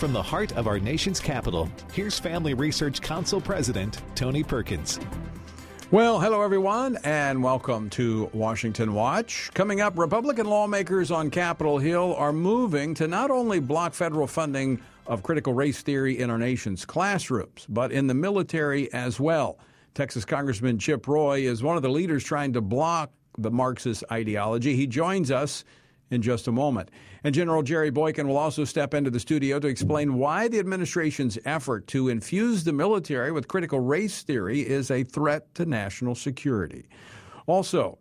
From the heart of our nation's capital, here's Family Research Council President Tony Perkins. Well, hello everyone, and welcome to Washington Watch. Coming up, Republican lawmakers on Capitol Hill are moving to not only block federal funding of critical race theory in our nation's classrooms, but in the military as well. Texas Congressman Chip Roy is one of the leaders trying to block the Marxist ideology. He joins us in just a moment. And General Jerry Boykin will also step into the studio to explain why the administration's effort to infuse the military with critical race theory is a threat to national security. Also,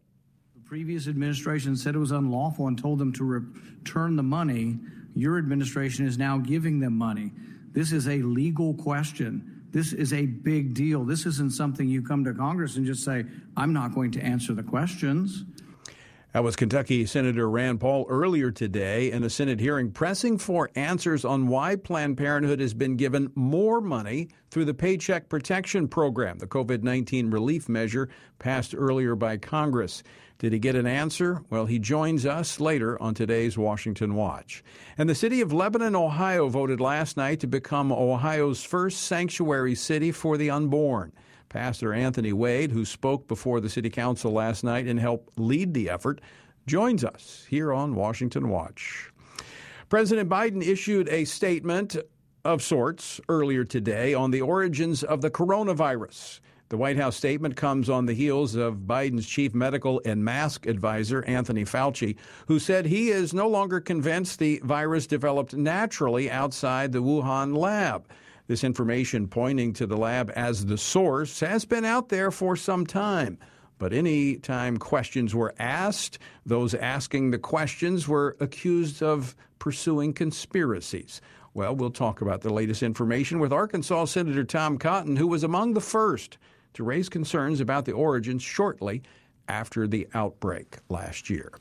the previous administration said it was unlawful and told them to return the money. Your administration is now giving them money. This is a legal question. This is a big deal. This isn't something you come to Congress and just say, I'm not going to answer the questions. That was Kentucky Senator Rand Paul earlier today in a Senate hearing pressing for answers on why Planned Parenthood has been given more money through the Paycheck Protection Program, the COVID 19 relief measure passed earlier by Congress. Did he get an answer? Well, he joins us later on today's Washington Watch. And the city of Lebanon, Ohio voted last night to become Ohio's first sanctuary city for the unborn. Pastor Anthony Wade, who spoke before the City Council last night and helped lead the effort, joins us here on Washington Watch. President Biden issued a statement of sorts earlier today on the origins of the coronavirus. The White House statement comes on the heels of Biden's chief medical and mask advisor, Anthony Fauci, who said he is no longer convinced the virus developed naturally outside the Wuhan lab. This information pointing to the lab as the source has been out there for some time. But any time questions were asked, those asking the questions were accused of pursuing conspiracies. Well, we'll talk about the latest information with Arkansas Senator Tom Cotton, who was among the first to raise concerns about the origins shortly after the outbreak last year.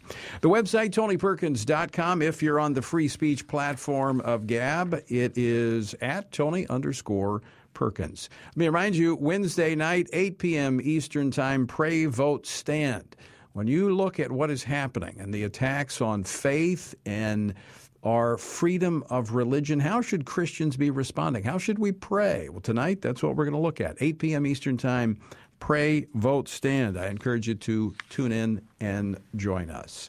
The website, TonyPerkins.com. If you're on the free speech platform of Gab, it is at Tony underscore Perkins. Let me remind you Wednesday night, 8 p.m. Eastern Time, pray, vote, stand. When you look at what is happening and the attacks on faith and our freedom of religion, how should Christians be responding? How should we pray? Well, tonight, that's what we're going to look at. 8 p.m. Eastern Time, Pray, Vote, Stand. I encourage you to tune in and join us.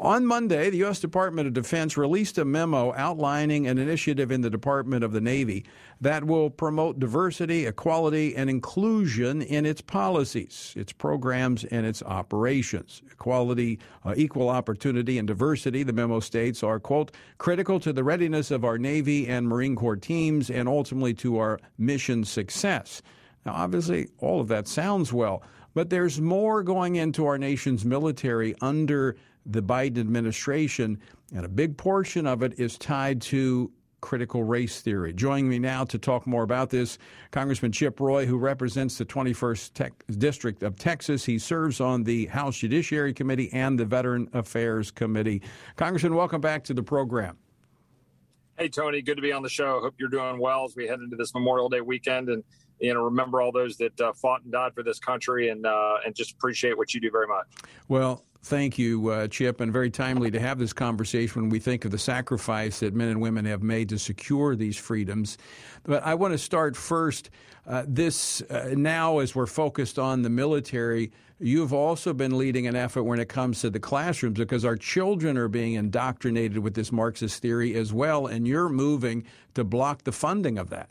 On Monday, the U.S. Department of Defense released a memo outlining an initiative in the Department of the Navy that will promote diversity, equality, and inclusion in its policies, its programs, and its operations. Equality, uh, equal opportunity, and diversity, the memo states, are, quote, critical to the readiness of our Navy and Marine Corps teams and ultimately to our mission success. Now, obviously, all of that sounds well, but there's more going into our nation's military under the Biden administration, and a big portion of it is tied to critical race theory. Joining me now to talk more about this, Congressman Chip Roy, who represents the 21st Tech District of Texas. He serves on the House Judiciary Committee and the Veteran Affairs Committee. Congressman, welcome back to the program. Hey, Tony, good to be on the show. Hope you're doing well as we head into this Memorial Day weekend and you know remember all those that uh, fought and died for this country and uh, and just appreciate what you do very much. Well thank you uh, chip and very timely to have this conversation when we think of the sacrifice that men and women have made to secure these freedoms. But i want to start first uh, this uh, now as we're focused on the military you've also been leading an effort when it comes to the classrooms because our children are being indoctrinated with this marxist theory as well and you're moving to block the funding of that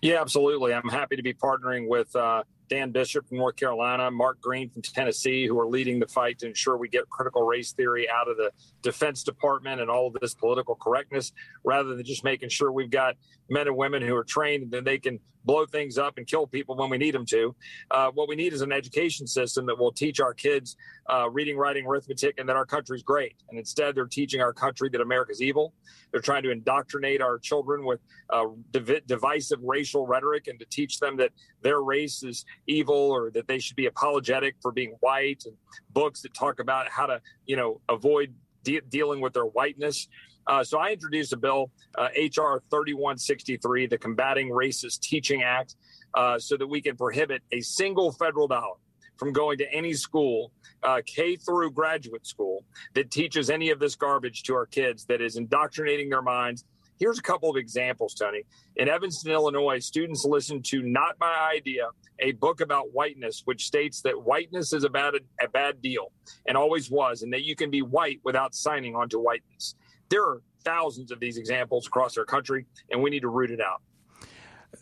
yeah, absolutely. I'm happy to be partnering with uh, Dan Bishop from North Carolina, Mark Green from Tennessee, who are leading the fight to ensure we get critical race theory out of the Defense Department and all of this political correctness, rather than just making sure we've got men and women who are trained and then they can blow things up and kill people when we need them to. Uh, what we need is an education system that will teach our kids uh, reading, writing, arithmetic, and that our country's great. And instead, they're teaching our country that America's evil. They're trying to indoctrinate our children with uh, div- divisive racial rhetoric and to teach them that their race is evil or that they should be apologetic for being white and books that talk about how to, you know, avoid de- dealing with their whiteness. Uh, so I introduced a bill, uh, HR 3163, the Combating Racist Teaching Act, uh, so that we can prohibit a single federal dollar from going to any school, uh, K through graduate school, that teaches any of this garbage to our kids, that is indoctrinating their minds Here's a couple of examples, Tony. In Evanston, Illinois, students listened to Not My Idea, a book about whiteness, which states that whiteness is a bad, a bad deal and always was, and that you can be white without signing onto whiteness. There are thousands of these examples across our country, and we need to root it out.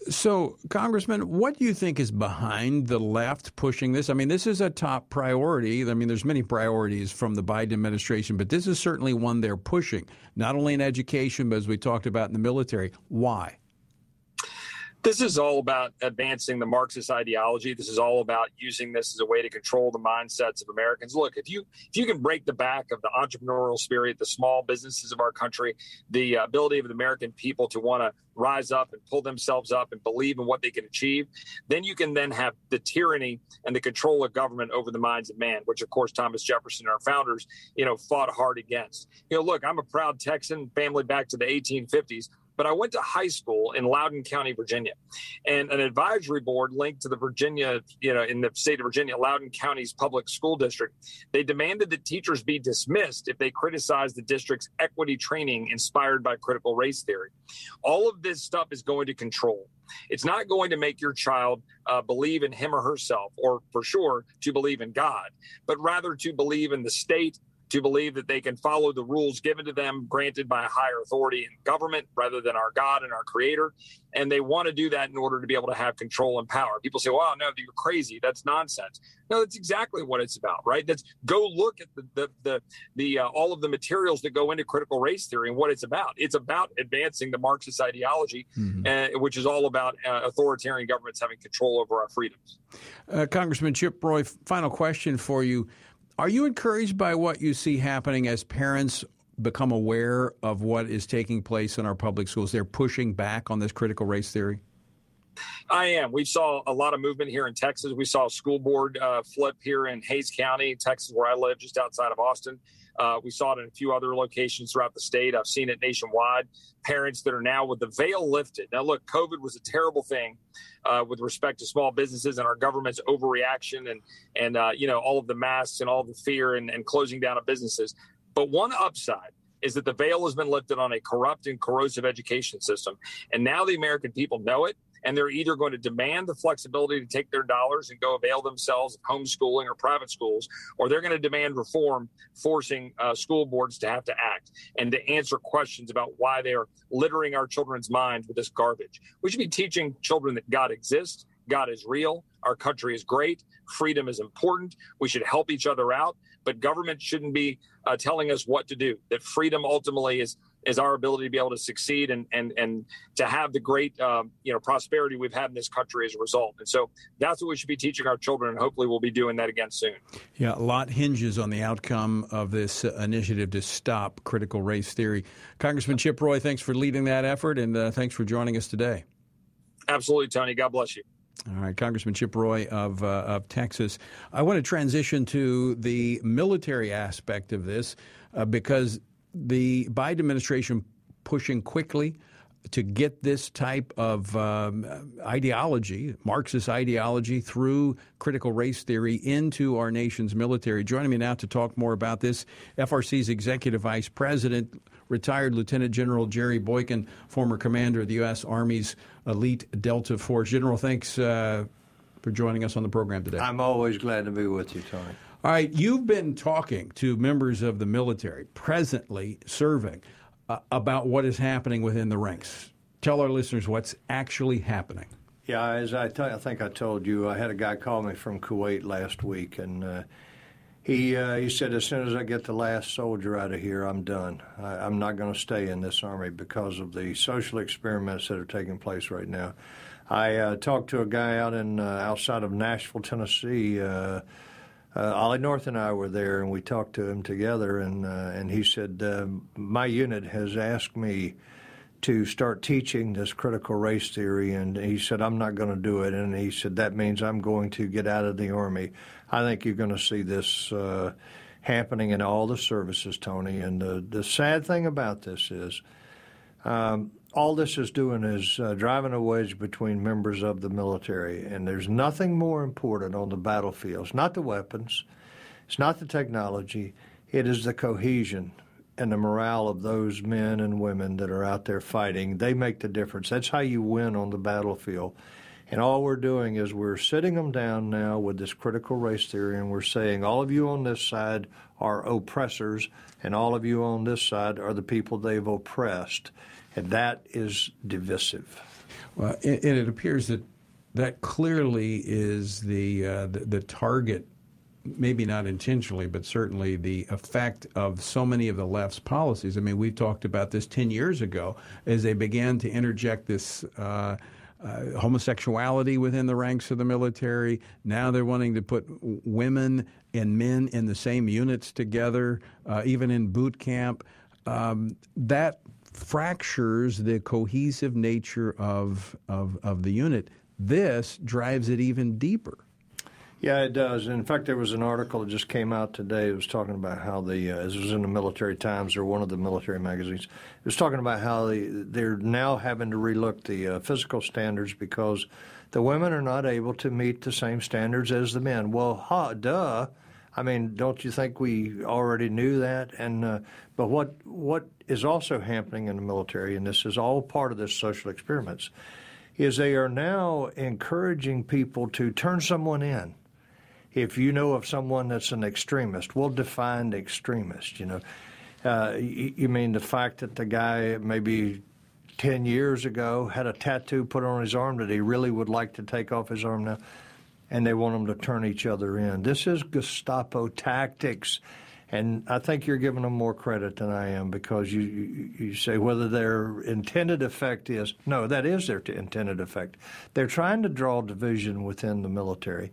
So, Congressman, what do you think is behind the left pushing this? I mean, this is a top priority. I mean, there's many priorities from the Biden administration, but this is certainly one they're pushing, not only in education, but as we talked about in the military. Why? This is all about advancing the Marxist ideology. This is all about using this as a way to control the mindsets of Americans. Look, if you if you can break the back of the entrepreneurial spirit, the small businesses of our country, the uh, ability of the American people to want to rise up and pull themselves up and believe in what they can achieve, then you can then have the tyranny and the control of government over the minds of man, which of course Thomas Jefferson, and our founders, you know, fought hard against. You know, look, I'm a proud Texan, family back to the 1850s but I went to high school in Loudoun County, Virginia, and an advisory board linked to the Virginia, you know, in the state of Virginia, Loudoun County's public school district. They demanded that teachers be dismissed if they criticized the district's equity training inspired by critical race theory. All of this stuff is going to control. It's not going to make your child uh, believe in him or herself, or for sure to believe in God, but rather to believe in the state to believe that they can follow the rules given to them, granted by a higher authority in government rather than our God and our Creator. And they want to do that in order to be able to have control and power. People say, "Well, no, you're crazy. That's nonsense." No, that's exactly what it's about, right? That's go look at the the the, the uh, all of the materials that go into critical race theory and what it's about. It's about advancing the Marxist ideology, mm-hmm. uh, which is all about uh, authoritarian governments having control over our freedoms. Uh, Congressman Chip Roy, final question for you. Are you encouraged by what you see happening as parents become aware of what is taking place in our public schools? They're pushing back on this critical race theory. I am. We saw a lot of movement here in Texas. We saw a school board uh, flip here in Hays County, Texas, where I live, just outside of Austin. Uh, we saw it in a few other locations throughout the state. I've seen it nationwide. Parents that are now with the veil lifted. Now, look, COVID was a terrible thing uh, with respect to small businesses and our government's overreaction and and uh, you know all of the masks and all the fear and, and closing down of businesses. But one upside is that the veil has been lifted on a corrupt and corrosive education system, and now the American people know it and they're either going to demand the flexibility to take their dollars and go avail themselves of homeschooling or private schools, or they're going to demand reform, forcing uh, school boards to have to act and to answer questions about why they are littering our children's minds with this garbage. We should be teaching children that God exists, God is real, our country is great, freedom is important, we should help each other out, but government shouldn't be uh, telling us what to do. That freedom ultimately is is our ability to be able to succeed and and and to have the great um, you know prosperity we've had in this country as a result. And so that's what we should be teaching our children, and hopefully we'll be doing that again soon. Yeah, a lot hinges on the outcome of this uh, initiative to stop critical race theory. Congressman Chip Roy, thanks for leading that effort, and uh, thanks for joining us today. Absolutely, Tony. God bless you. All right, Congressman Chip Roy of, uh, of Texas. I want to transition to the military aspect of this uh, because the Biden administration pushing quickly to get this type of um, ideology, Marxist ideology, through critical race theory into our nation's military. Joining me now to talk more about this, FRC's Executive Vice President, retired Lieutenant General Jerry Boykin, former commander of the U.S. Army's elite Delta Force. General, thanks uh, for joining us on the program today. I'm always glad to be with you, Tony. All right, you've been talking to members of the military presently serving uh, about what is happening within the ranks. Tell our listeners what's actually happening. Yeah, as I, t- I think I told you, I had a guy call me from Kuwait last week, and uh, he uh, he said as soon as I get the last soldier out of here, I'm done. I, am not going to stay in this army because of the social experiments that are taking place right now. I uh, talked to a guy out in uh, outside of Nashville, Tennessee. Uh, Ollie North and I were there, and we talked to him together, and uh, and he said, uh, "My unit has asked me to start teaching this critical race theory," and he said, "I'm not going to do it," and he said that means I'm going to get out of the army. I think you're going to see this uh, happening in all the services, Tony. And the the sad thing about this is. Um, all this is doing is uh, driving a wedge between members of the military, and there's nothing more important on the battlefields, not the weapons, it's not the technology, it is the cohesion and the morale of those men and women that are out there fighting. They make the difference. That's how you win on the battlefield. And all we're doing is we're sitting them down now with this critical race theory, and we're saying all of you on this side are oppressors, and all of you on this side are the people they've oppressed. And that is divisive. Well, and it appears that that clearly is the, uh, the, the target maybe not intentionally, but certainly the effect of so many of the left's policies. I mean, we talked about this 10 years ago as they began to interject this. Uh, uh, homosexuality within the ranks of the military. Now they're wanting to put women and men in the same units together, uh, even in boot camp. Um, that fractures the cohesive nature of, of, of the unit. This drives it even deeper. Yeah, it does. In fact, there was an article that just came out today. It was talking about how the uh, this was in the Military Times or one of the military magazines. It was talking about how they they're now having to relook the uh, physical standards because the women are not able to meet the same standards as the men. Well, ha, duh. I mean, don't you think we already knew that? And uh, but what what is also happening in the military, and this is all part of this social experiments, is they are now encouraging people to turn someone in if you know of someone that's an extremist, we'll define extremist. You know, uh, you, you mean the fact that the guy maybe 10 years ago had a tattoo put on his arm that he really would like to take off his arm now, and they want them to turn each other in. This is Gestapo tactics. And I think you're giving them more credit than I am because you, you, you say whether their intended effect is no, that is their intended effect. They're trying to draw division within the military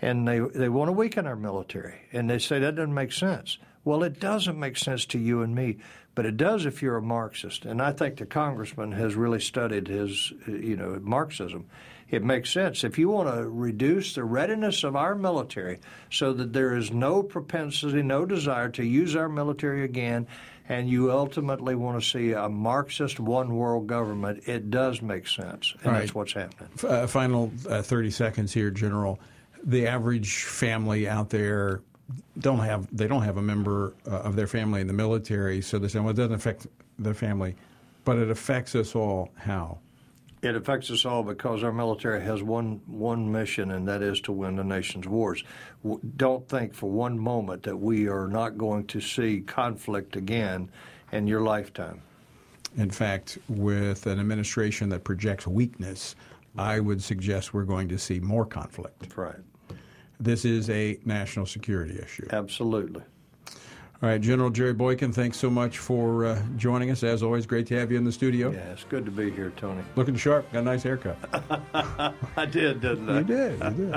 and they, they want to weaken our military. And they say that doesn't make sense. Well, it doesn't make sense to you and me, but it does if you're a Marxist. And I think the congressman has really studied his, you know, Marxism. It makes sense. If you want to reduce the readiness of our military so that there is no propensity, no desire to use our military again, and you ultimately want to see a Marxist one world government, it does make sense. And that's what's happening. Uh, final uh, 30 seconds here, General the average family out there don't have they don't have a member uh, of their family in the military, so they say, well, it doesn't affect their family, but it affects us all. How? It affects us all because our military has one one mission, and that is to win the nation's wars. Don't think for one moment that we are not going to see conflict again in your lifetime. In fact, with an administration that projects weakness, I would suggest we're going to see more conflict. Right this is a national security issue. Absolutely. All right, General Jerry Boykin, thanks so much for uh, joining us. As always, great to have you in the studio. Yeah, it's good to be here, Tony. Looking sharp. Got a nice haircut. I did, didn't I? You did. You did.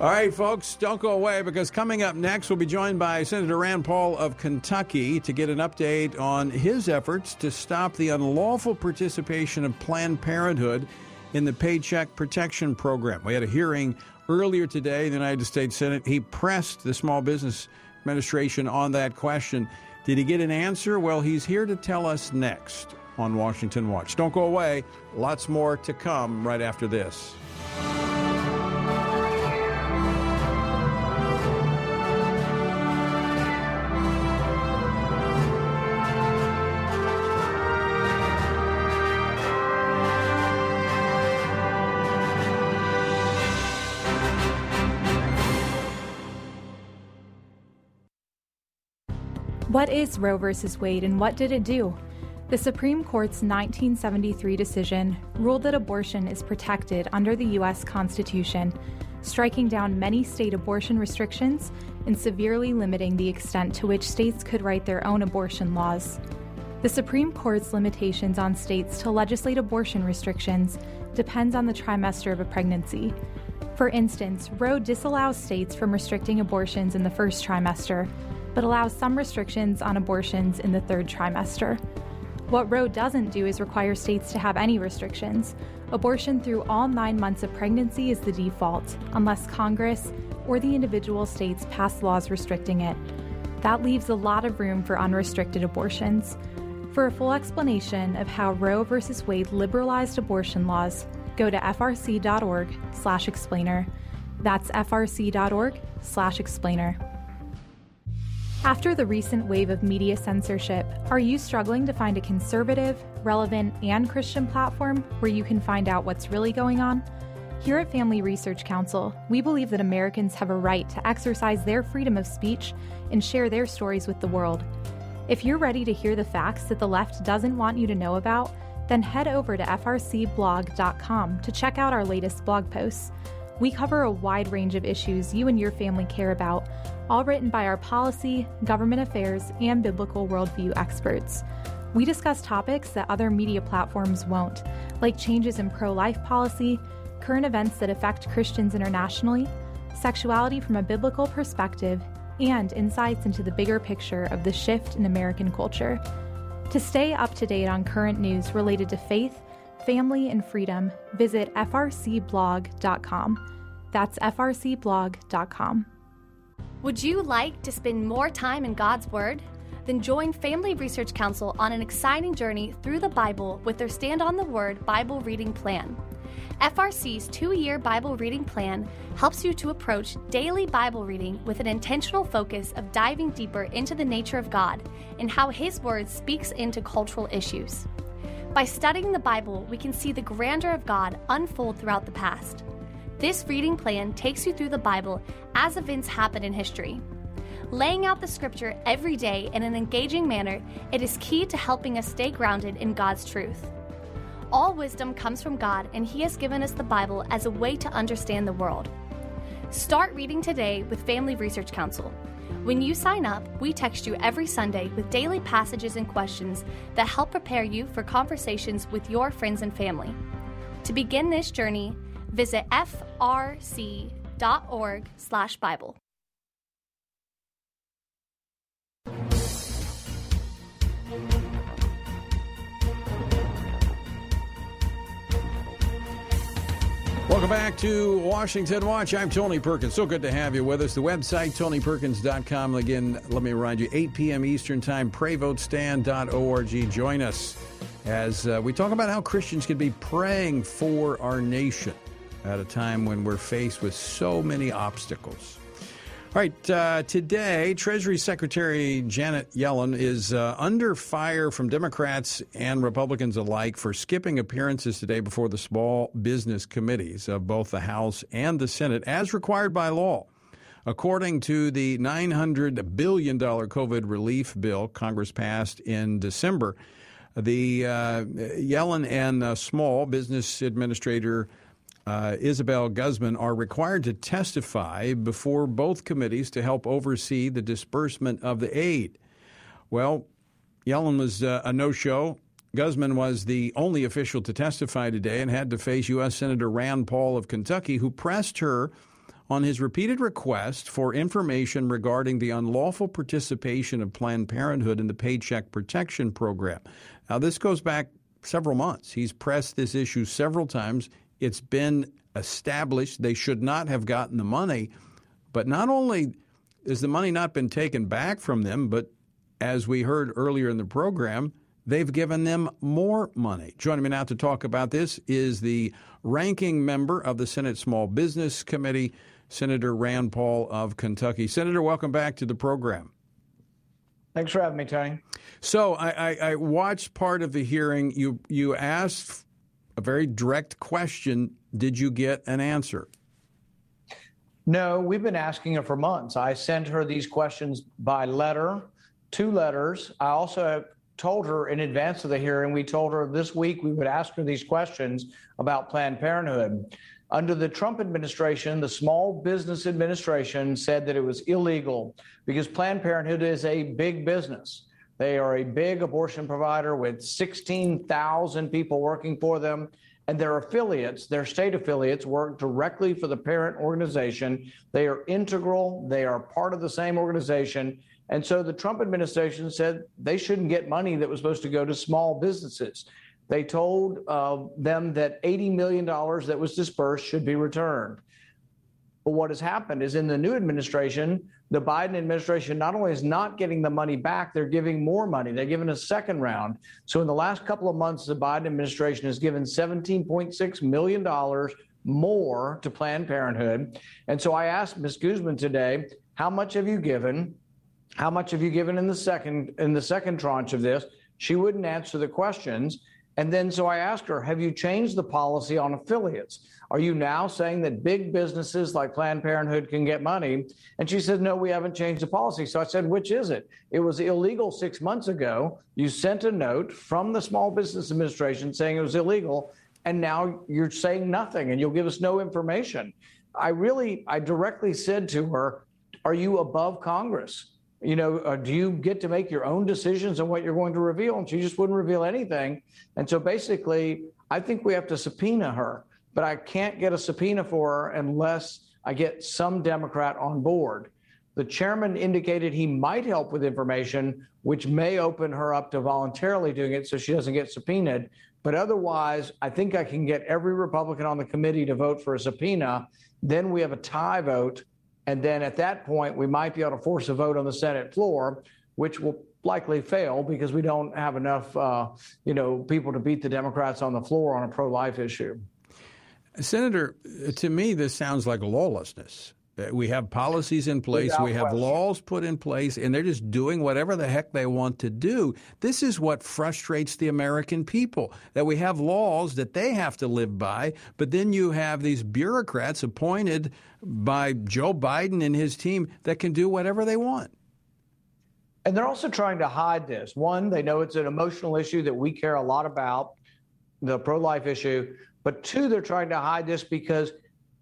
All right, folks, don't go away because coming up next, we'll be joined by Senator Rand Paul of Kentucky to get an update on his efforts to stop the unlawful participation of Planned Parenthood in the Paycheck Protection Program. We had a hearing Earlier today, in the United States Senate, he pressed the Small Business Administration on that question. Did he get an answer? Well, he's here to tell us next on Washington Watch. Don't go away. Lots more to come right after this. Is Roe v. Wade and what did it do? The Supreme Court's 1973 decision ruled that abortion is protected under the U.S. Constitution, striking down many state abortion restrictions and severely limiting the extent to which states could write their own abortion laws. The Supreme Court's limitations on states to legislate abortion restrictions depends on the trimester of a pregnancy. For instance, Roe disallows states from restricting abortions in the first trimester but allows some restrictions on abortions in the third trimester. What Roe doesn't do is require states to have any restrictions. Abortion through all nine months of pregnancy is the default, unless Congress or the individual states pass laws restricting it. That leaves a lot of room for unrestricted abortions. For a full explanation of how Roe v. Wade liberalized abortion laws, go to frc.org/explainer. That's frc.org/explainer. After the recent wave of media censorship, are you struggling to find a conservative, relevant, and Christian platform where you can find out what's really going on? Here at Family Research Council, we believe that Americans have a right to exercise their freedom of speech and share their stories with the world. If you're ready to hear the facts that the left doesn't want you to know about, then head over to frcblog.com to check out our latest blog posts. We cover a wide range of issues you and your family care about, all written by our policy, government affairs, and biblical worldview experts. We discuss topics that other media platforms won't, like changes in pro life policy, current events that affect Christians internationally, sexuality from a biblical perspective, and insights into the bigger picture of the shift in American culture. To stay up to date on current news related to faith, family, and freedom, visit frcblog.com. That's frcblog.com. Would you like to spend more time in God's Word? Then join Family Research Council on an exciting journey through the Bible with their Stand on the Word Bible reading plan. FRC's two year Bible reading plan helps you to approach daily Bible reading with an intentional focus of diving deeper into the nature of God and how His Word speaks into cultural issues. By studying the Bible, we can see the grandeur of God unfold throughout the past. This reading plan takes you through the Bible as events happen in history. Laying out the scripture every day in an engaging manner, it is key to helping us stay grounded in God's truth. All wisdom comes from God, and He has given us the Bible as a way to understand the world. Start reading today with Family Research Council. When you sign up, we text you every Sunday with daily passages and questions that help prepare you for conversations with your friends and family. To begin this journey, Visit frc.org/bible. Welcome back to Washington Watch. I'm Tony Perkins. So good to have you with us. The website, tonyperkins.com. Again, let me remind you, 8 p.m. Eastern Time, prayvotestand.org. Join us as uh, we talk about how Christians can be praying for our nation at a time when we're faced with so many obstacles. All right, uh, today, Treasury Secretary Janet Yellen is uh, under fire from Democrats and Republicans alike for skipping appearances today before the small business committees of both the House and the Senate, as required by law. According to the $900 billion COVID relief bill Congress passed in December, the uh, Yellen and Small Business Administrator uh, Isabel Guzman are required to testify before both committees to help oversee the disbursement of the aid. Well, Yellen was uh, a no show. Guzman was the only official to testify today and had to face U.S. Senator Rand Paul of Kentucky, who pressed her on his repeated request for information regarding the unlawful participation of Planned Parenthood in the Paycheck Protection Program. Now, this goes back several months. He's pressed this issue several times. It's been established they should not have gotten the money. But not only has the money not been taken back from them, but as we heard earlier in the program, they've given them more money. Joining me now to talk about this is the ranking member of the Senate Small Business Committee, Senator Rand Paul of Kentucky. Senator, welcome back to the program. Thanks for having me, Tony. So I, I, I watched part of the hearing. You you asked a very direct question Did you get an answer? No, we've been asking her for months. I sent her these questions by letter, two letters. I also told her in advance of the hearing, we told her this week we would ask her these questions about Planned Parenthood. Under the Trump administration, the Small Business Administration said that it was illegal because Planned Parenthood is a big business. They are a big abortion provider with 16,000 people working for them. And their affiliates, their state affiliates, work directly for the parent organization. They are integral, they are part of the same organization. And so the Trump administration said they shouldn't get money that was supposed to go to small businesses. They told uh, them that $80 million that was dispersed should be returned. But what has happened is in the new administration, the Biden administration not only is not getting the money back, they're giving more money. They're giving a second round. So in the last couple of months, the Biden administration has given $17.6 million more to Planned Parenthood. And so I asked Ms. Guzman today, how much have you given? how much have you given in the second in the second tranche of this? She wouldn't answer the questions. And then so I asked her, have you changed the policy on affiliates? Are you now saying that big businesses like Planned Parenthood can get money? And she said, no, we haven't changed the policy. So I said, which is it? It was illegal six months ago. You sent a note from the Small Business Administration saying it was illegal. And now you're saying nothing and you'll give us no information. I really, I directly said to her, are you above Congress? You know, uh, do you get to make your own decisions on what you're going to reveal? And she just wouldn't reveal anything. And so basically, I think we have to subpoena her, but I can't get a subpoena for her unless I get some Democrat on board. The chairman indicated he might help with information, which may open her up to voluntarily doing it so she doesn't get subpoenaed. But otherwise, I think I can get every Republican on the committee to vote for a subpoena. Then we have a tie vote and then at that point, we might be able to force a vote on the Senate floor, which will likely fail because we don't have enough, uh, you know, people to beat the Democrats on the floor on a pro-life issue. Senator, to me, this sounds like lawlessness. We have policies in place, Without we have question. laws put in place, and they're just doing whatever the heck they want to do. This is what frustrates the American people that we have laws that they have to live by, but then you have these bureaucrats appointed by Joe Biden and his team that can do whatever they want. And they're also trying to hide this. One, they know it's an emotional issue that we care a lot about, the pro life issue. But two, they're trying to hide this because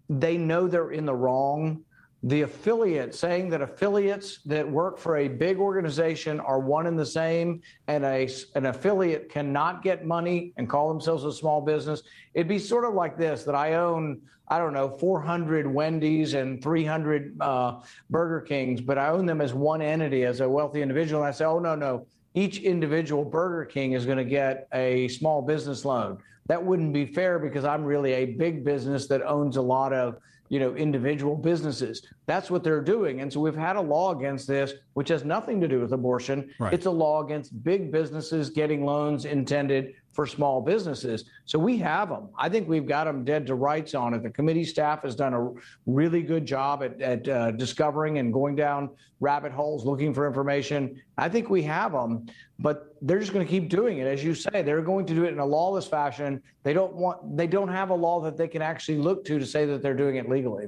they know they're in the wrong. The affiliate saying that affiliates that work for a big organization are one and the same, and a an affiliate cannot get money and call themselves a small business. It'd be sort of like this: that I own, I don't know, 400 Wendy's and 300 uh, Burger Kings, but I own them as one entity, as a wealthy individual. And I say, oh no, no, each individual Burger King is going to get a small business loan that wouldn't be fair because I'm really a big business that owns a lot of you know individual businesses. That's what they're doing, and so we've had a law against this, which has nothing to do with abortion. Right. It's a law against big businesses getting loans intended for small businesses. So we have them. I think we've got them dead to rights on it. The committee staff has done a really good job at, at uh, discovering and going down rabbit holes looking for information. I think we have them, but they're just going to keep doing it. As you say, they're going to do it in a lawless fashion. They don't want. They don't have a law that they can actually look to to say that they're doing it legally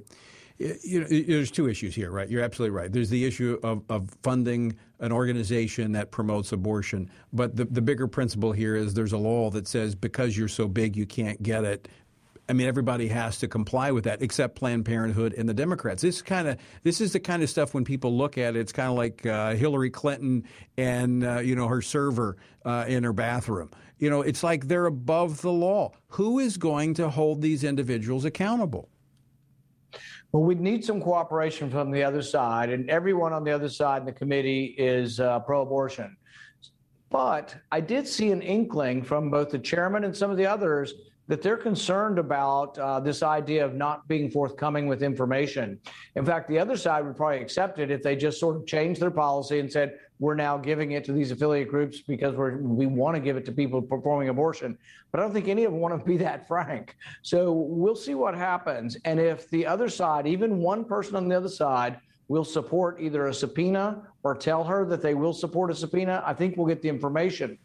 you know, there's two issues here, right? You're absolutely right. There's the issue of, of funding an organization that promotes abortion, but the, the bigger principle here is there's a law that says because you're so big you can't get it. I mean, everybody has to comply with that, except Planned Parenthood and the Democrats. This kind of this is the kind of stuff when people look at it, it's kind of like uh, Hillary Clinton and uh, you know her server uh, in her bathroom. You know, it's like they're above the law. Who is going to hold these individuals accountable? Well, we need some cooperation from the other side, and everyone on the other side in the committee is uh, pro abortion. But I did see an inkling from both the chairman and some of the others that they're concerned about uh, this idea of not being forthcoming with information. In fact, the other side would probably accept it if they just sort of changed their policy and said, we're now giving it to these affiliate groups because we're, we want to give it to people performing abortion. But I don't think any of them want to be that frank. So we'll see what happens. And if the other side, even one person on the other side, will support either a subpoena or tell her that they will support a subpoena, I think we'll get the information.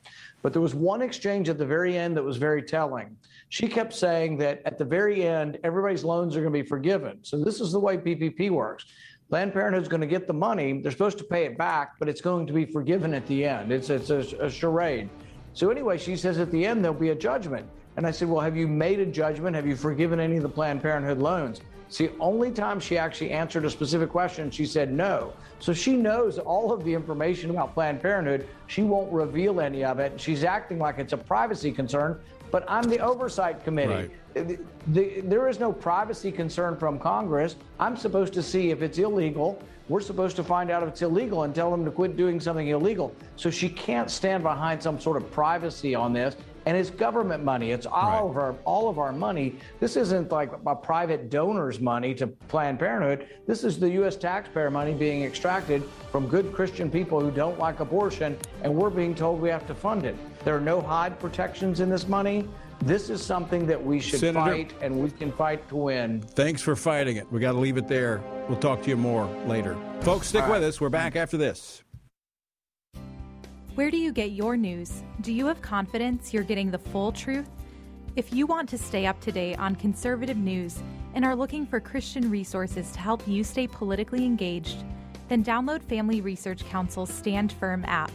But there was one exchange at the very end that was very telling. She kept saying that at the very end, everybody's loans are going to be forgiven. So this is the way PPP works. Planned Parenthood is going to get the money. They're supposed to pay it back, but it's going to be forgiven at the end. It's, it's a, a charade. So anyway, she says at the end there'll be a judgment. And I said, well, have you made a judgment? Have you forgiven any of the Planned Parenthood loans? It's the only time she actually answered a specific question. She said no. So she knows all of the information about Planned Parenthood. She won't reveal any of it. She's acting like it's a privacy concern, but I'm the oversight committee. Right. The, the, there is no privacy concern from Congress. I'm supposed to see if it's illegal. We're supposed to find out if it's illegal and tell them to quit doing something illegal. So she can't stand behind some sort of privacy on this and it's government money. It's all right. of our all of our money. This isn't like a private donor's money to Planned Parenthood. This is the U.S. taxpayer money being extracted from good Christian people who don't like abortion, and we're being told we have to fund it. There are no Hyde protections in this money. This is something that we should Senator, fight, and we can fight to win. Thanks for fighting it. We got to leave it there. We'll talk to you more later. Folks, stick with us. We're back after this. Where do you get your news? Do you have confidence you're getting the full truth? If you want to stay up to date on conservative news and are looking for Christian resources to help you stay politically engaged, then download Family Research Council's Stand Firm app.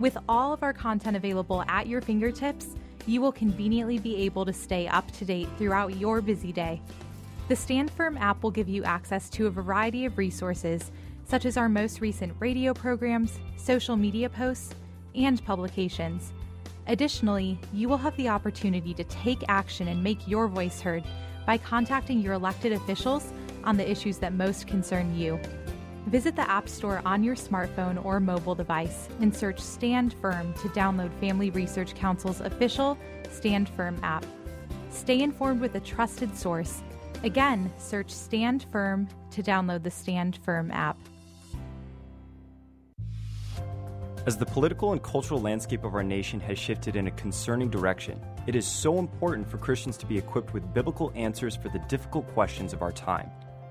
With all of our content available at your fingertips, you will conveniently be able to stay up to date throughout your busy day. The Stand Firm app will give you access to a variety of resources, such as our most recent radio programs, social media posts, and publications. Additionally, you will have the opportunity to take action and make your voice heard by contacting your elected officials on the issues that most concern you. Visit the App Store on your smartphone or mobile device and search Stand Firm to download Family Research Council's official Stand Firm app. Stay informed with a trusted source. Again, search Stand Firm to download the Stand Firm app. As the political and cultural landscape of our nation has shifted in a concerning direction, it is so important for Christians to be equipped with biblical answers for the difficult questions of our time.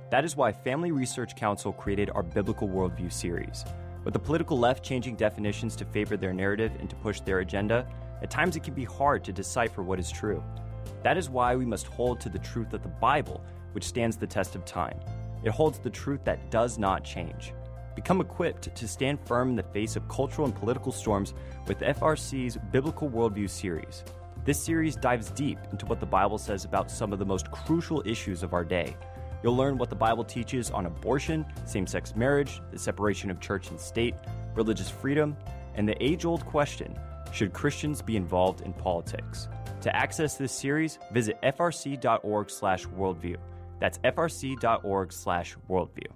That is why Family Research Council created our Biblical Worldview series. With the political left changing definitions to favor their narrative and to push their agenda, at times it can be hard to decipher what is true. That is why we must hold to the truth of the Bible, which stands the test of time. It holds the truth that does not change. Become equipped to stand firm in the face of cultural and political storms with FRC's Biblical Worldview series. This series dives deep into what the Bible says about some of the most crucial issues of our day. You'll learn what the Bible teaches on abortion, same sex marriage, the separation of church and state, religious freedom, and the age old question should Christians be involved in politics? To access this series, visit frc.org slash worldview. That's frc.org/worldview.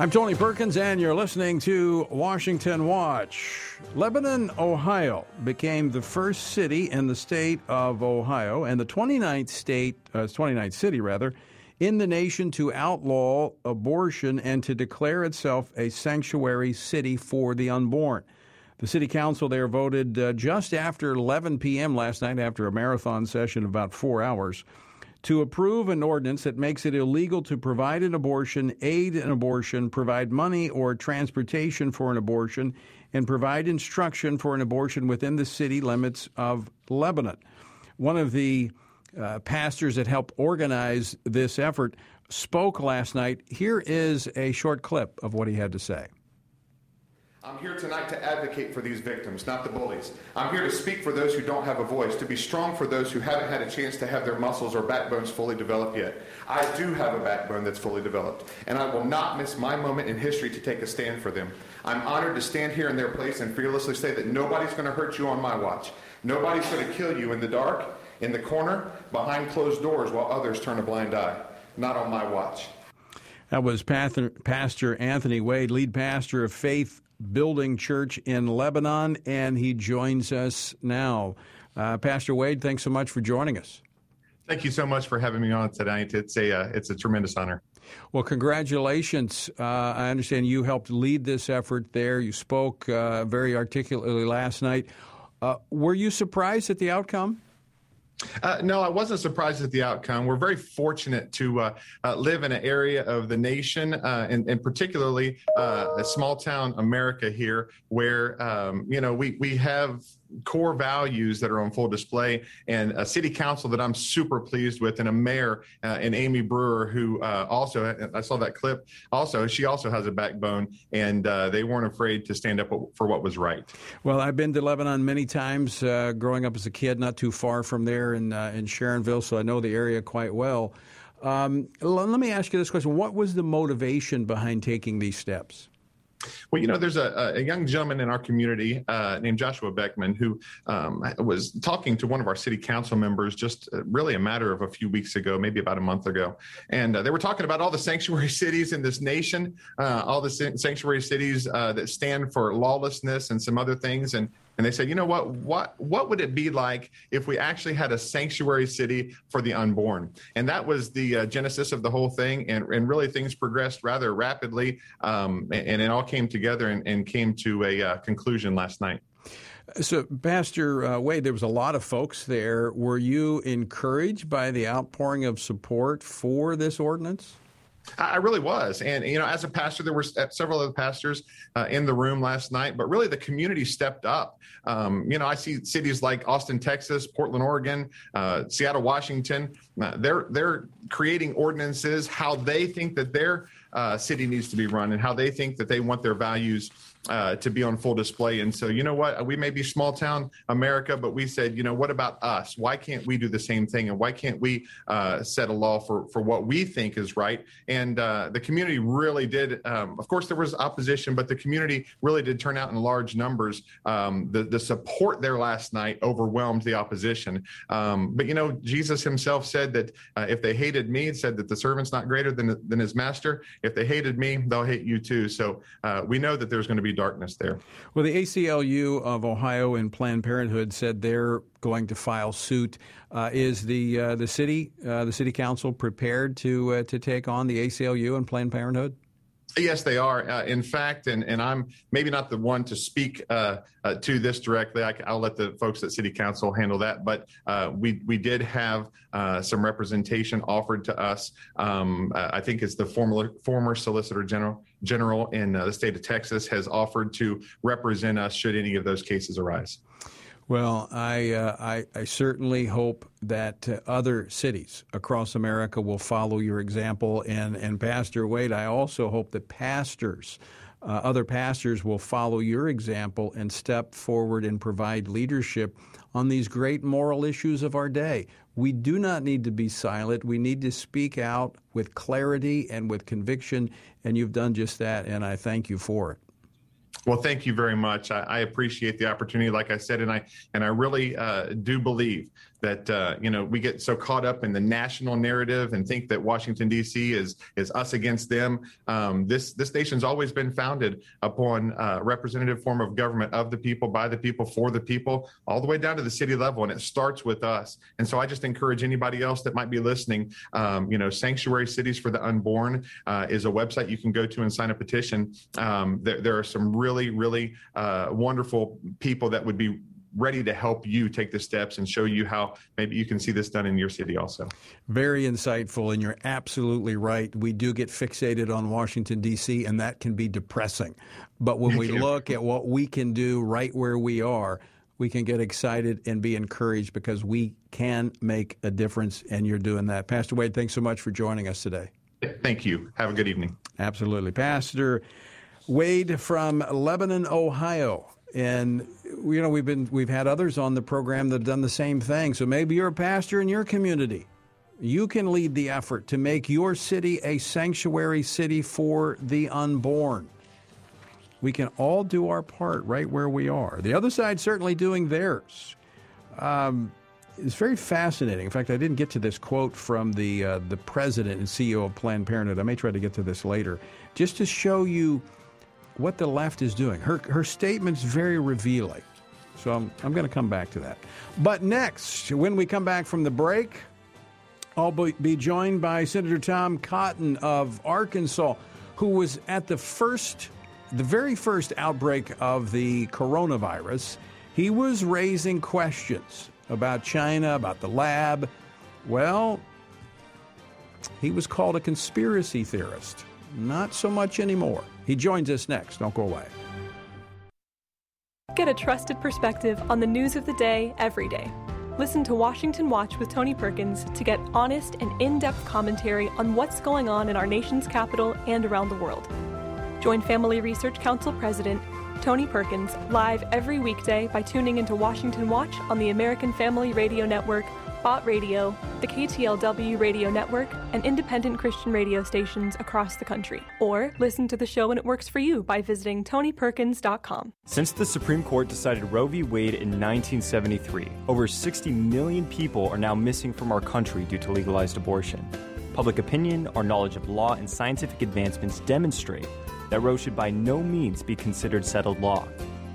I'm Tony Perkins, and you're listening to Washington Watch. Lebanon, Ohio became the first city in the state of Ohio and the 29th state, uh, 29th city rather, in the nation to outlaw abortion and to declare itself a sanctuary city for the unborn. The city council there voted uh, just after 11 p.m. last night, after a marathon session of about four hours to approve an ordinance that makes it illegal to provide an abortion, aid an abortion, provide money or transportation for an abortion, and provide instruction for an abortion within the city limits of Lebanon. One of the uh, pastors that helped organize this effort spoke last night. Here is a short clip of what he had to say. I'm here tonight to advocate for these victims, not the bullies. I'm here to speak for those who don't have a voice, to be strong for those who haven't had a chance to have their muscles or backbones fully developed yet. I do have a backbone that's fully developed, and I will not miss my moment in history to take a stand for them. I'm honored to stand here in their place and fearlessly say that nobody's going to hurt you on my watch. Nobody's going to kill you in the dark, in the corner, behind closed doors while others turn a blind eye. Not on my watch. That was Pastor Anthony Wade, lead pastor of Faith Building Church in Lebanon, and he joins us now. Uh, Pastor Wade, thanks so much for joining us. Thank you so much for having me on tonight. It's a uh, it's a tremendous honor. Well, congratulations. Uh, I understand you helped lead this effort there. You spoke uh, very articulately last night. Uh, were you surprised at the outcome? Uh, no, I wasn't surprised at the outcome. We're very fortunate to uh, uh, live in an area of the nation, uh, and, and, particularly uh, a small town America here, where um, you know we we have core values that are on full display, and a city council that I'm super pleased with, and a mayor uh, and Amy Brewer who also I saw that clip. Also, she also has a backbone, and they weren't afraid to stand up for what was right. Well, I've been to Lebanon many times growing up as a kid, not too far from there there in uh, in Sharonville, so I know the area quite well. Um, let me ask you this question: What was the motivation behind taking these steps? Well, you know, there's a, a young gentleman in our community uh, named Joshua Beckman who um, was talking to one of our city council members just uh, really a matter of a few weeks ago, maybe about a month ago. And uh, they were talking about all the sanctuary cities in this nation, uh, all the sanctuary cities uh, that stand for lawlessness and some other things. And and they said, you know what, what, what would it be like if we actually had a sanctuary city for the unborn? And that was the uh, genesis of the whole thing. And, and really things progressed rather rapidly. Um, and, and, it all came together and, and came to a uh, conclusion last night. So, Pastor uh, Wade, there was a lot of folks there. Were you encouraged by the outpouring of support for this ordinance? I really was. And, you know, as a pastor, there were several other pastors uh, in the room last night, but really the community stepped up. Um, you know, I see cities like Austin, Texas, Portland, Oregon, uh, Seattle, Washington. Uh, they're, they're creating ordinances how they think that their uh, city needs to be run and how they think that they want their values uh, to be on full display. And so, you know what? We may be small town America, but we said, you know, what about us? Why can't we do the same thing? And why can't we uh, set a law for, for what we think is right? And uh, the community really did. Um, of course, there was opposition, but the community really did turn out in large numbers. Um, the, the support there last night overwhelmed the opposition. Um, but, you know, Jesus himself said that uh, if they hated me, said that the servant's not greater than, than his master. If they hated me, they'll hate you too. So uh, we know that there's going to be darkness there. Well, the ACLU of Ohio and Planned Parenthood said they're going to file suit. Uh, is the uh, the city uh, the city council prepared to uh, to take on the ACLU and Planned Parenthood? Yes, they are. Uh, in fact, and, and I'm maybe not the one to speak uh, uh, to this directly. I, will let the folks at City Council handle that. But uh, we we did have uh, some representation offered to us. Um, I think it's the former former Solicitor General General in the state of Texas has offered to represent us should any of those cases arise. Well, I, uh, I, I, certainly hope that uh, other cities across America will follow your example. And, and Pastor Wade, I also hope that pastors, uh, other pastors, will follow your example and step forward and provide leadership on these great moral issues of our day. We do not need to be silent. We need to speak out with clarity and with conviction. And you've done just that, and I thank you for it. Well, thank you very much. I, I, appreciate the opportunity, like I said, and I and I really uh, do believe that uh, you know we get so caught up in the national narrative and think that Washington D.C. is is us against them. Um, this this nation's always been founded upon a representative form of government of the people, by the people, for the people, all the way down to the city level, and it starts with us. And so I just encourage anybody else that might be listening. Um, you know, Sanctuary Cities for the Unborn uh, is a website you can go to and sign a petition. Um, there, there, are some really really uh, wonderful people that would be ready to help you take the steps and show you how maybe you can see this done in your city also. Very insightful, and you're absolutely right. We do get fixated on Washington, D.C., and that can be depressing. But when we look at what we can do right where we are, we can get excited and be encouraged because we can make a difference, and you're doing that. Pastor Wade, thanks so much for joining us today. Thank you. Have a good evening. Absolutely. Pastor Wade from Lebanon, Ohio. And you know we've been we've had others on the program that have done the same thing. So maybe you're a pastor in your community. You can lead the effort to make your city a sanctuary city for the unborn. We can all do our part right where we are. The other side certainly doing theirs. Um, it's very fascinating. In fact, I didn't get to this quote from the uh, the president and CEO of Planned Parenthood. I may try to get to this later, just to show you what the left is doing. Her, her statement's very revealing. So I'm, I'm going to come back to that. But next, when we come back from the break, I'll be joined by Senator Tom Cotton of Arkansas, who was at the first, the very first outbreak of the coronavirus. He was raising questions about China, about the lab. Well, he was called a conspiracy theorist. Not so much anymore. He joins us next. Don't go away. Get a trusted perspective on the news of the day every day. Listen to Washington Watch with Tony Perkins to get honest and in depth commentary on what's going on in our nation's capital and around the world. Join Family Research Council President Tony Perkins live every weekday by tuning into Washington Watch on the American Family Radio Network Bott Radio, the KTLW radio network, and independent Christian radio stations across the country. Or listen to the show when it works for you by visiting TonyPerkins.com. Since the Supreme Court decided Roe v. Wade in 1973, over 60 million people are now missing from our country due to legalized abortion. Public opinion, our knowledge of law, and scientific advancements demonstrate that Roe should by no means be considered settled law.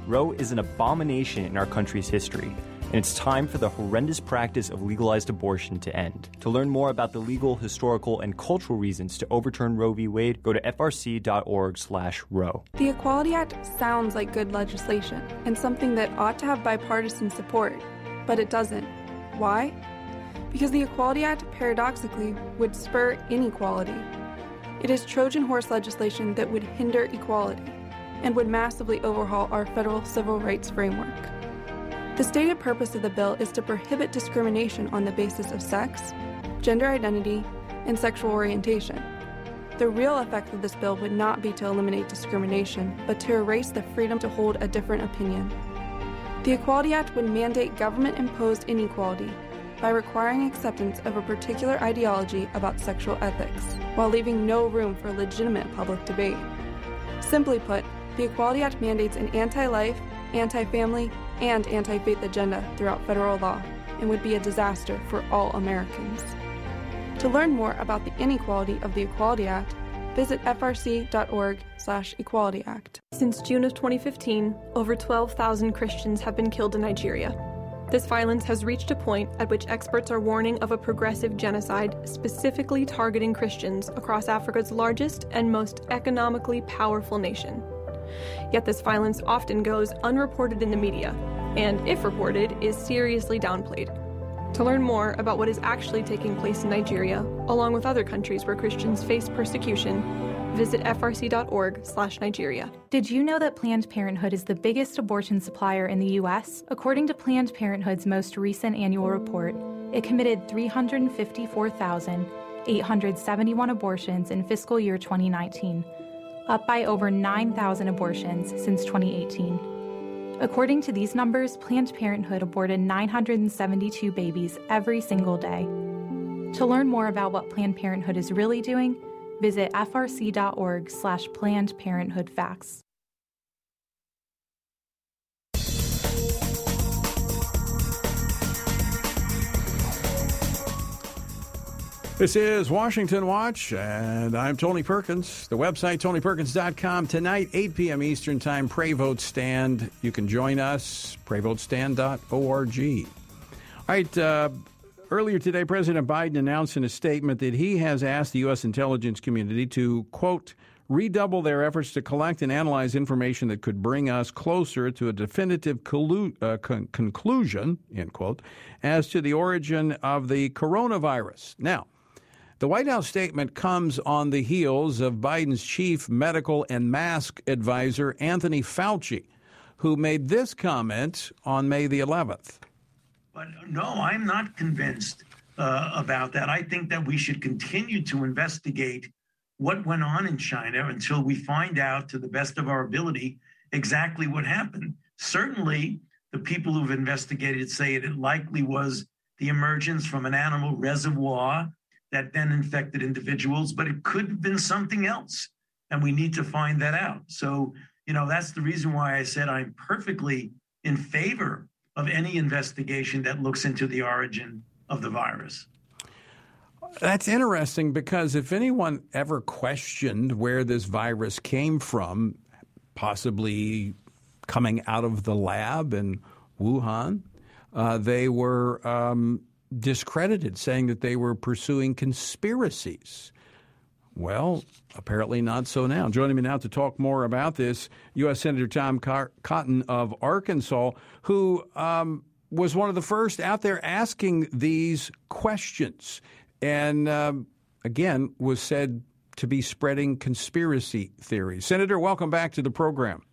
Roe is an abomination in our country's history and it's time for the horrendous practice of legalized abortion to end. To learn more about the legal, historical, and cultural reasons to overturn Roe v. Wade, go to frc.org/roe. The Equality Act sounds like good legislation and something that ought to have bipartisan support, but it doesn't. Why? Because the Equality Act paradoxically would spur inequality. It is Trojan horse legislation that would hinder equality and would massively overhaul our federal civil rights framework. The stated purpose of the bill is to prohibit discrimination on the basis of sex, gender identity, and sexual orientation. The real effect of this bill would not be to eliminate discrimination, but to erase the freedom to hold a different opinion. The Equality Act would mandate government imposed inequality by requiring acceptance of a particular ideology about sexual ethics, while leaving no room for legitimate public debate. Simply put, the Equality Act mandates an anti life, anti family, and anti faith agenda throughout federal law and would be a disaster for all Americans. To learn more about the inequality of the Equality Act, visit frc.org/equality act. Since June of 2015, over 12,000 Christians have been killed in Nigeria. This violence has reached a point at which experts are warning of a progressive genocide specifically targeting Christians across Africa's largest and most economically powerful nation. Yet this violence often goes unreported in the media, and if reported, is seriously downplayed. To learn more about what is actually taking place in Nigeria, along with other countries where Christians face persecution, visit frc.org/nigeria. Did you know that Planned Parenthood is the biggest abortion supplier in the US? According to Planned Parenthood's most recent annual report, it committed 354,871 abortions in fiscal year 2019 up by over 9,000 abortions since 2018. According to these numbers, Planned Parenthood aborted 972 babies every single day. To learn more about what Planned Parenthood is really doing, visit frc.org slash Planned Parenthood Facts. This is Washington Watch, and I'm Tony Perkins. The website, tonyperkins.com. Tonight, 8 p.m. Eastern Time, Pray Vote Stand. You can join us, prayvotestand.org. All right, uh, earlier today, President Biden announced in a statement that he has asked the U.S. intelligence community to, quote, redouble their efforts to collect and analyze information that could bring us closer to a definitive collu- uh, con- conclusion, end quote, as to the origin of the coronavirus. Now, the White House statement comes on the heels of Biden's chief medical and mask advisor, Anthony Fauci, who made this comment on May the 11th. But no, I'm not convinced uh, about that. I think that we should continue to investigate what went on in China until we find out, to the best of our ability, exactly what happened. Certainly, the people who've investigated say it likely was the emergence from an animal reservoir that then infected individuals, but it could have been something else. And we need to find that out. So, you know, that's the reason why I said I'm perfectly in favor of any investigation that looks into the origin of the virus. That's interesting because if anyone ever questioned where this virus came from, possibly coming out of the lab in Wuhan, uh, they were um, discredited, saying that they were pursuing conspiracies. Well, apparently not so now. Joining me now to talk more about this, U.S. Senator Tom Cotton of Arkansas, who um, was one of the first out there asking these questions, and um, again was said to be spreading conspiracy theories. Senator, welcome back to the program.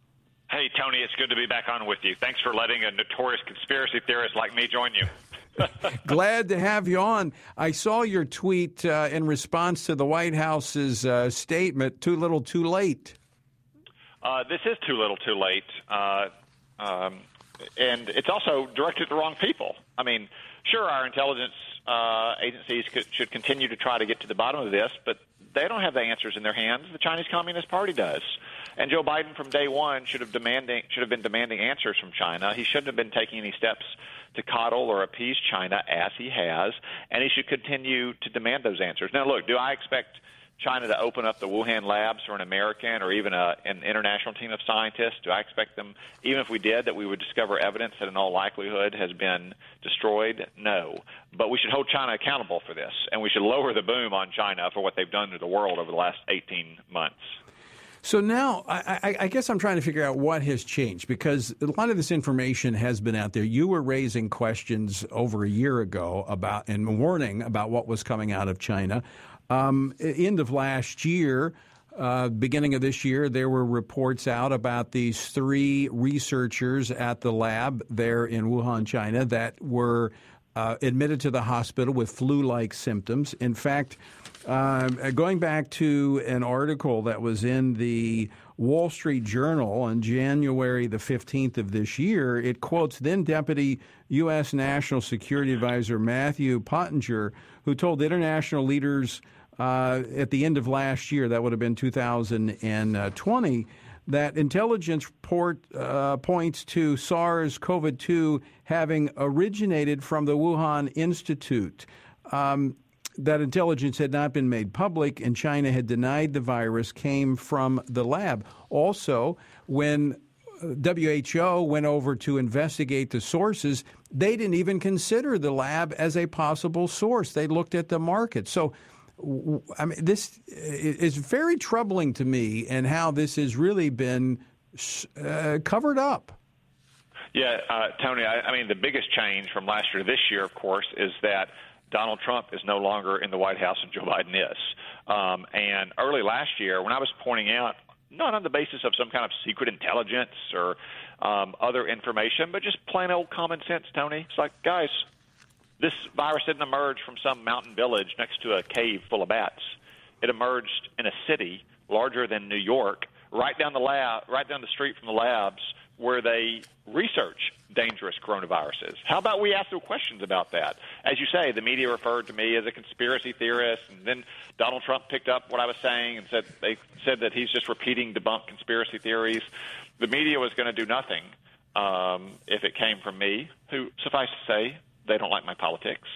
Hey, Tony, it's good to be back on with you. Thanks for letting a notorious conspiracy theorist like me join you. Glad to have you on. I saw your tweet uh, in response to the White House's uh, statement too little, too late. Uh, this is too little, too late. Uh, um, and it's also directed at the wrong people. I mean, sure, our intelligence uh, agencies could, should continue to try to get to the bottom of this, but they don't have the answers in their hands. The Chinese Communist Party does. And Joe Biden from day one should have demanding should have been demanding answers from China. He shouldn't have been taking any steps to coddle or appease China as he has, and he should continue to demand those answers. Now, look, do I expect China to open up the Wuhan labs for an American or even a, an international team of scientists? Do I expect them, even if we did, that we would discover evidence that in all likelihood has been destroyed? No. But we should hold China accountable for this, and we should lower the boom on China for what they've done to the world over the last 18 months. So now, I, I, guess I'm trying to figure out what has changed because a lot of this information has been out there. You were raising questions over a year ago about and warning about what was coming out of China. Um, end of last year, uh, beginning of this year, there were reports out about these three researchers at the lab there in Wuhan, China, that were uh, admitted to the hospital with flu-like symptoms. In fact. Uh, going back to an article that was in the Wall Street Journal on January the 15th of this year, it quotes then Deputy U.S. National Security Advisor Matthew Pottinger, who told international leaders uh, at the end of last year, that would have been 2020, that intelligence report uh, points to SARS CoV 2 having originated from the Wuhan Institute. Um, that intelligence had not been made public and China had denied the virus came from the lab. Also, when WHO went over to investigate the sources, they didn't even consider the lab as a possible source. They looked at the market. So, I mean, this is very troubling to me, and how this has really been uh, covered up. Yeah, uh, Tony. I, I mean, the biggest change from last year to this year, of course, is that Donald Trump is no longer in the White House and Joe Biden is. Um, and early last year, when I was pointing out, not on the basis of some kind of secret intelligence or um, other information, but just plain old common sense, Tony, it's like, guys, this virus didn't emerge from some mountain village next to a cave full of bats. It emerged in a city larger than New York, right down the lab, right down the street from the labs where they research dangerous coronaviruses. How about we ask them questions about that? As you say, the media referred to me as a conspiracy theorist, and then Donald Trump picked up what I was saying and said they said that he's just repeating debunked conspiracy theories. The media was going to do nothing um, if it came from me, who, suffice to say, they don't like my politics,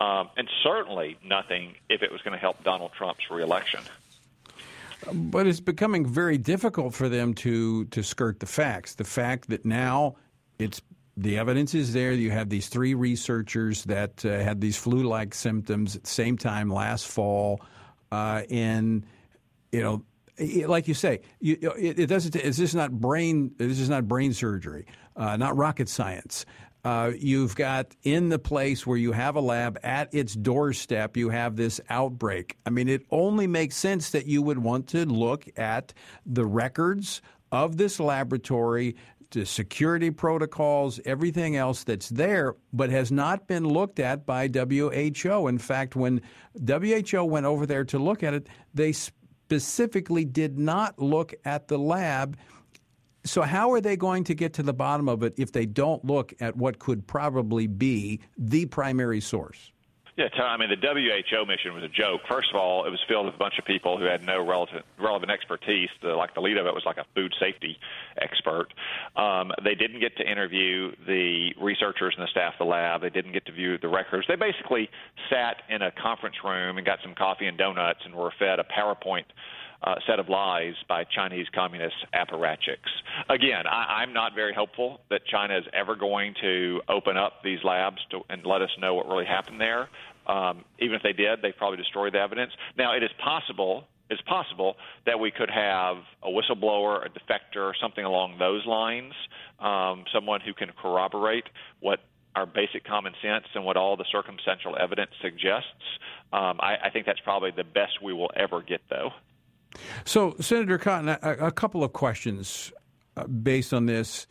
um, and certainly nothing if it was going to help Donald Trump's reelection. But it's becoming very difficult for them to to skirt the facts. The fact that now it's the evidence is there. You have these three researchers that uh, had these flu-like symptoms at the same time last fall, uh, and you know, like you say, you, it, it, doesn't. This is not brain. This is not brain surgery, uh, not rocket science. Uh, you've got in the place where you have a lab at its doorstep, you have this outbreak. I mean, it only makes sense that you would want to look at the records of this laboratory, the security protocols, everything else that's there, but has not been looked at by WHO. In fact, when WHO went over there to look at it, they specifically did not look at the lab so, how are they going to get to the bottom of it if they don't look at what could probably be the primary source? Yeah, I mean, the WHO mission was a joke. First of all, it was filled with a bunch of people who had no relevant, relevant expertise. The, like the lead of it was like a food safety expert. Um, they didn't get to interview the researchers and the staff of the lab. They didn't get to view the records. They basically sat in a conference room and got some coffee and donuts and were fed a PowerPoint uh, set of lies by Chinese communist apparatchiks. Again, I, I'm not very hopeful that China is ever going to open up these labs to, and let us know what really happened there. Um, even if they did, they probably destroyed the evidence. Now, it is possible it's possible that we could have a whistleblower, a defector, something along those lines, um, someone who can corroborate what our basic common sense and what all the circumstantial evidence suggests. Um, I, I think that's probably the best we will ever get, though. So, Senator Cotton, a, a couple of questions uh, based on this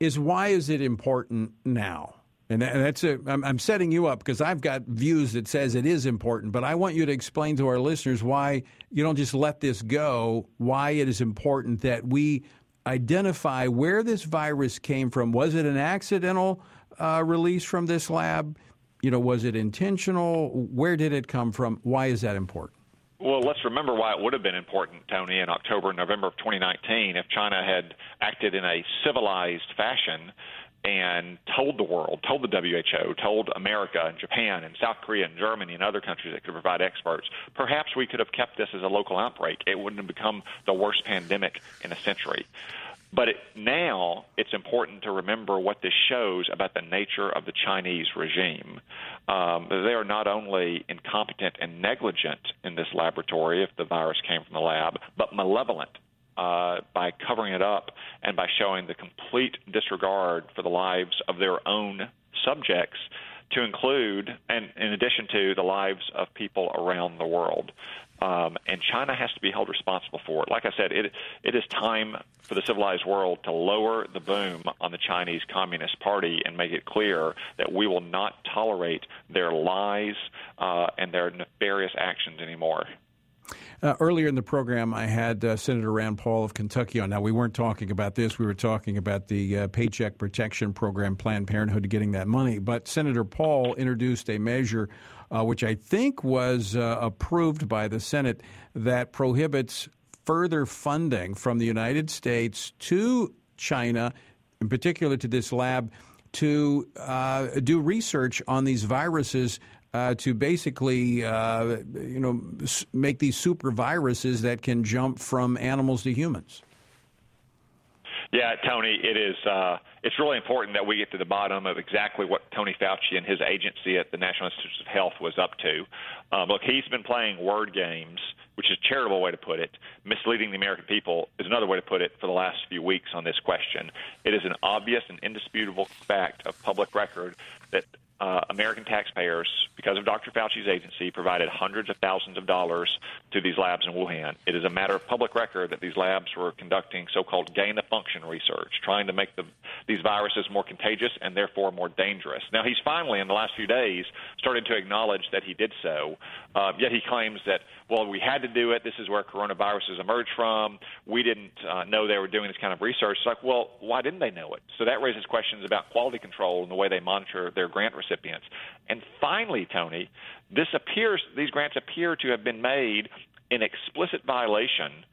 is why is it important now? And that's a, I'm, I'm setting you up because I've got views that says it is important, but I want you to explain to our listeners why you don't just let this go. Why it is important that we identify where this virus came from. Was it an accidental uh, release from this lab? You know, was it intentional? Where did it come from? Why is that important? Well, let's remember why it would have been important, Tony, in October and November of 2019 if China had acted in a civilized fashion and told the world, told the WHO, told America and Japan and South Korea and Germany and other countries that could provide experts, perhaps we could have kept this as a local outbreak. It wouldn't have become the worst pandemic in a century. But it, now it's important to remember what this shows about the nature of the Chinese regime. Um, they are not only incompetent and negligent in this laboratory, if the virus came from the lab, but malevolent uh, by covering it up and by showing the complete disregard for the lives of their own subjects to include, and in addition to the lives of people around the world. Um, and China has to be held responsible for it. Like I said, it it is time for the civilized world to lower the boom on the Chinese Communist Party and make it clear that we will not tolerate their lies uh, and their nefarious actions anymore. Uh, earlier in the program, I had uh, Senator Rand Paul of Kentucky on. Now, we weren't talking about this. We were talking about the uh, Paycheck Protection Program, Planned Parenthood getting that money. But Senator Paul introduced a measure, uh, which I think was uh, approved by the Senate, that prohibits further funding from the United States to China, in particular to this lab, to uh, do research on these viruses uh, to basically, uh, you know, make these super viruses that can jump from animals to humans. Yeah, Tony, it is. Uh, it's really important that we get to the bottom of exactly what Tony Fauci and his agency at the National Institutes of Health was up to. Um, look, he's been playing word games, which is a charitable way to put it. Misleading the American people is another way to put it. For the last few weeks on this question, it is an obvious and indisputable fact of public record that uh, American taxpayers, because of Dr. Fauci's agency, provided hundreds of thousands of dollars to these labs in Wuhan. It is a matter of public record that these labs were conducting so-called gain-of-function research, trying to make the, these viruses more contagious and therefore more dangerous. Now, he's finally, in the last few days, started to acknowledge that he did so, uh, yet he claims that, well, we had to do it. This is where coronaviruses emerged from. We didn't uh, know they were doing this kind of research. It's like, well, why didn't they know it? So that raises questions about quality control and the way they monitor their grant recipients. And finally, Tony, this appears these grants appear to have been made in explicit violation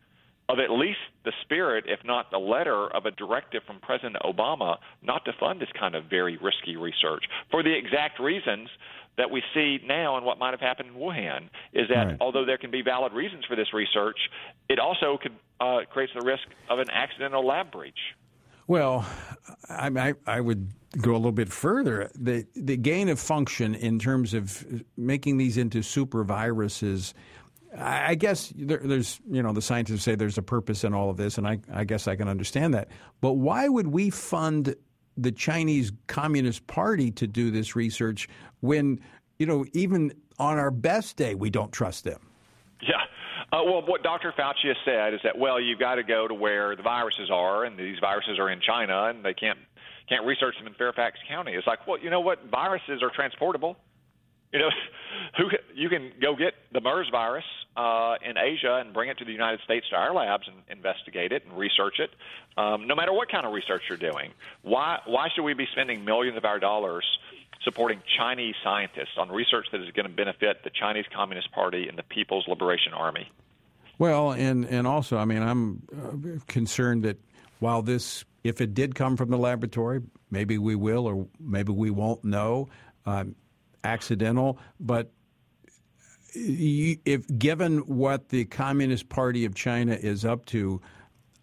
of at least the spirit, if not the letter, of a directive from President Obama not to fund this kind of very risky research for the exact reasons that we see now and what might have happened in Wuhan is that right. although there can be valid reasons for this research, it also could uh, creates the risk of an accidental lab breach. Well, I, I, I would go a little bit further. The the gain of function in terms of making these into super viruses. I guess there, there's, you know, the scientists say there's a purpose in all of this, and I, I guess I can understand that. But why would we fund the Chinese Communist Party to do this research when, you know, even on our best day, we don't trust them? Uh, well, what Dr. Fauci has said is that well, you've got to go to where the viruses are, and these viruses are in China, and they can't can't research them in Fairfax County. It's like, well, you know what? Viruses are transportable. You know, who you can go get the MERS virus uh, in Asia and bring it to the United States to our labs and investigate it and research it. Um, no matter what kind of research you're doing, why why should we be spending millions of our dollars? Supporting Chinese scientists on research that is going to benefit the Chinese Communist Party and the People's Liberation Army. Well, and and also, I mean, I'm uh, concerned that while this, if it did come from the laboratory, maybe we will or maybe we won't know, um, accidental, but if given what the Communist Party of China is up to,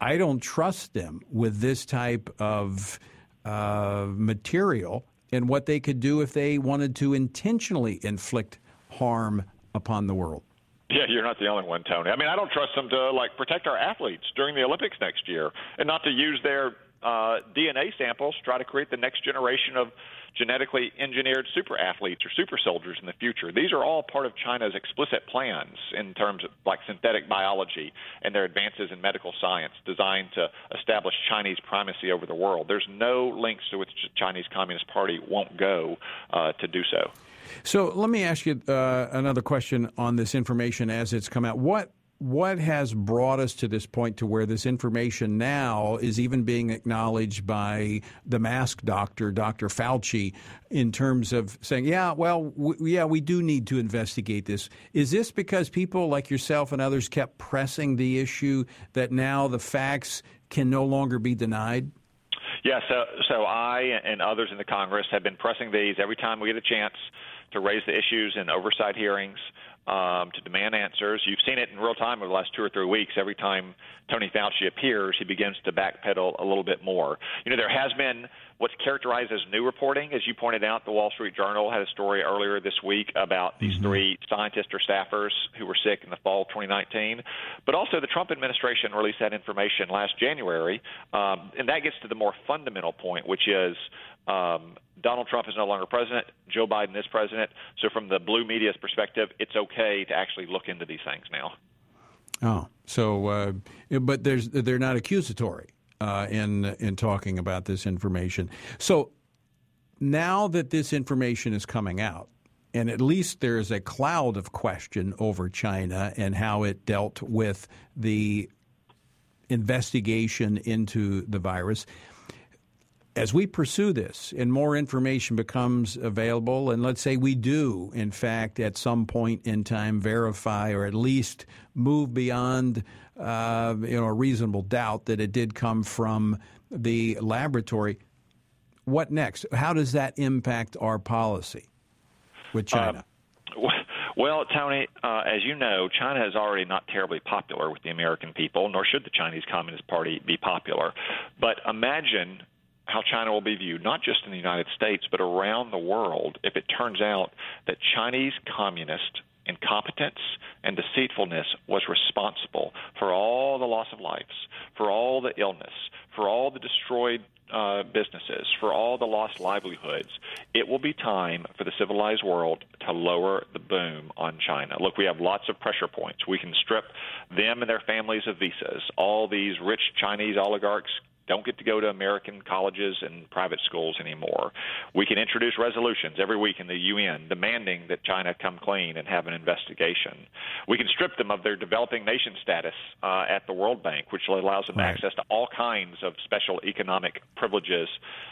I don't trust them with this type of uh, material and what they could do if they wanted to intentionally inflict harm upon the world. Yeah, you're not the only one, Tony. I mean, I don't trust them to like protect our athletes during the Olympics next year, and not to use their uh, DNA samples to try to create the next generation of genetically engineered super athletes or super soldiers in the future. These are all part of China's explicit plans in terms of like synthetic biology and their advances in medical science designed to establish Chinese primacy over the world. There's no links to which the Chinese Communist Party won't go uh, to do so. So let me ask you uh, another question on this information as it's come out. What what has brought us to this point to where this information now is even being acknowledged by the mask doctor, Dr. Fauci, in terms of saying, yeah, well, yeah, we do need to investigate this. Is this because people like yourself and others kept pressing the issue that now the facts can no longer be denied? Yeah, so so I and others in the Congress have been pressing these every time we get a chance to raise the issues in oversight hearings um, to demand answers. You've seen it in real time over the last two or three weeks. Every time Tony Fauci appears, he begins to backpedal a little bit more. You know, there has been what's characterized as new reporting. As you pointed out, the Wall Street Journal had a story earlier this week about these mm-hmm. three scientists or staffers who were sick in the fall of 2019. But also, the Trump administration released that information last January. Um, and that gets to the more fundamental point, which is um, Donald Trump is no longer president. Joe Biden is president. So, from the blue media's perspective, it's okay to actually look into these things now. Oh, so uh, but there's they're not accusatory uh, in in talking about this information. So now that this information is coming out, and at least there is a cloud of question over China and how it dealt with the investigation into the virus as we pursue this and more information becomes available, and let's say we do, in fact, at some point in time, verify or at least move beyond uh, you know a reasonable doubt that it did come from the laboratory. What next? How does that impact our policy with uh, China? Uh, well, Tony, uh, as you know, China is already not terribly popular with the American people, nor should the Chinese Communist Party be popular. But imagine how China will be viewed, not just in the United States, but around the world, if it turns out that Chinese communist incompetence and deceitfulness was responsible for all the loss of lives, for all the illness, for all the destroyed uh, businesses, for all the lost livelihoods, it will be time for the civilized world to lower the boom on China. Look, we have lots of pressure points. We can strip them and their families of visas. All these rich Chinese oligarchs don't get to go to American colleges and private schools anymore. We can introduce resolutions every week in the UN demanding that China come clean and have an investigation. We can strip them of their developing nation status uh, at the World Bank, which allows them right. access to all kinds of special economic privileges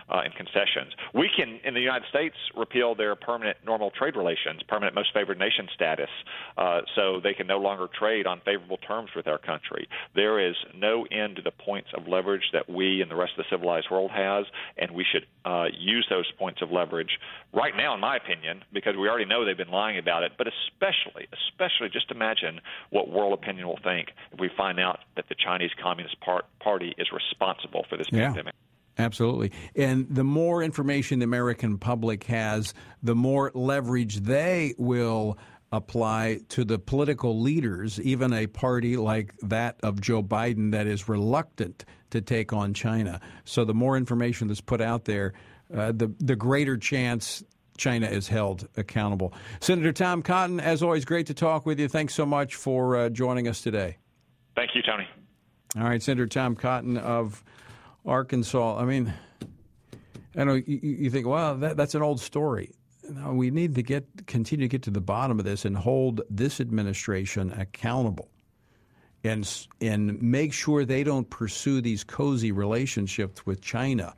uh, and concessions. We can, in the United States, repeal their permanent normal trade relations, permanent most favored nation status, uh, so they can no longer trade on favorable terms with our country. There is no end to the points of leverage that we we and the rest of the civilized world has, and we should uh, use those points of leverage right now, in my opinion, because we already know they've been lying about it. But especially, especially, just imagine what world opinion will think if we find out that the Chinese Communist Party is responsible for this yeah. pandemic. Absolutely. And the more information the American public has, the more leverage they will apply to the political leaders, even a party like that of Joe Biden that is reluctant to take on China. So the more information that's put out there, uh, the the greater chance China is held accountable. Senator Tom Cotton, as always, great to talk with you. Thanks so much for uh, joining us today. Thank you, Tony. All right, Senator Tom Cotton of Arkansas. I mean, I know you, you think, well, that, that's an old story. We need to get continue to get to the bottom of this and hold this administration accountable and and make sure they don't pursue these cozy relationships with China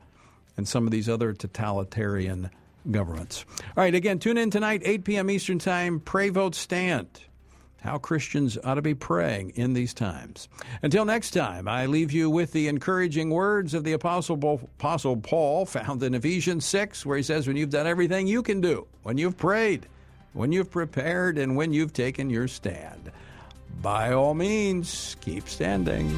and some of these other totalitarian governments. All right, again, tune in tonight, 8 p.m. Eastern Time. Pray, vote, stand. How Christians ought to be praying in these times. Until next time, I leave you with the encouraging words of the Apostle, Paul found in Ephesians 6, where he says, When you've done everything you can do, when you've prayed, when you've prepared, and when you've taken your stand by all means, keep standing.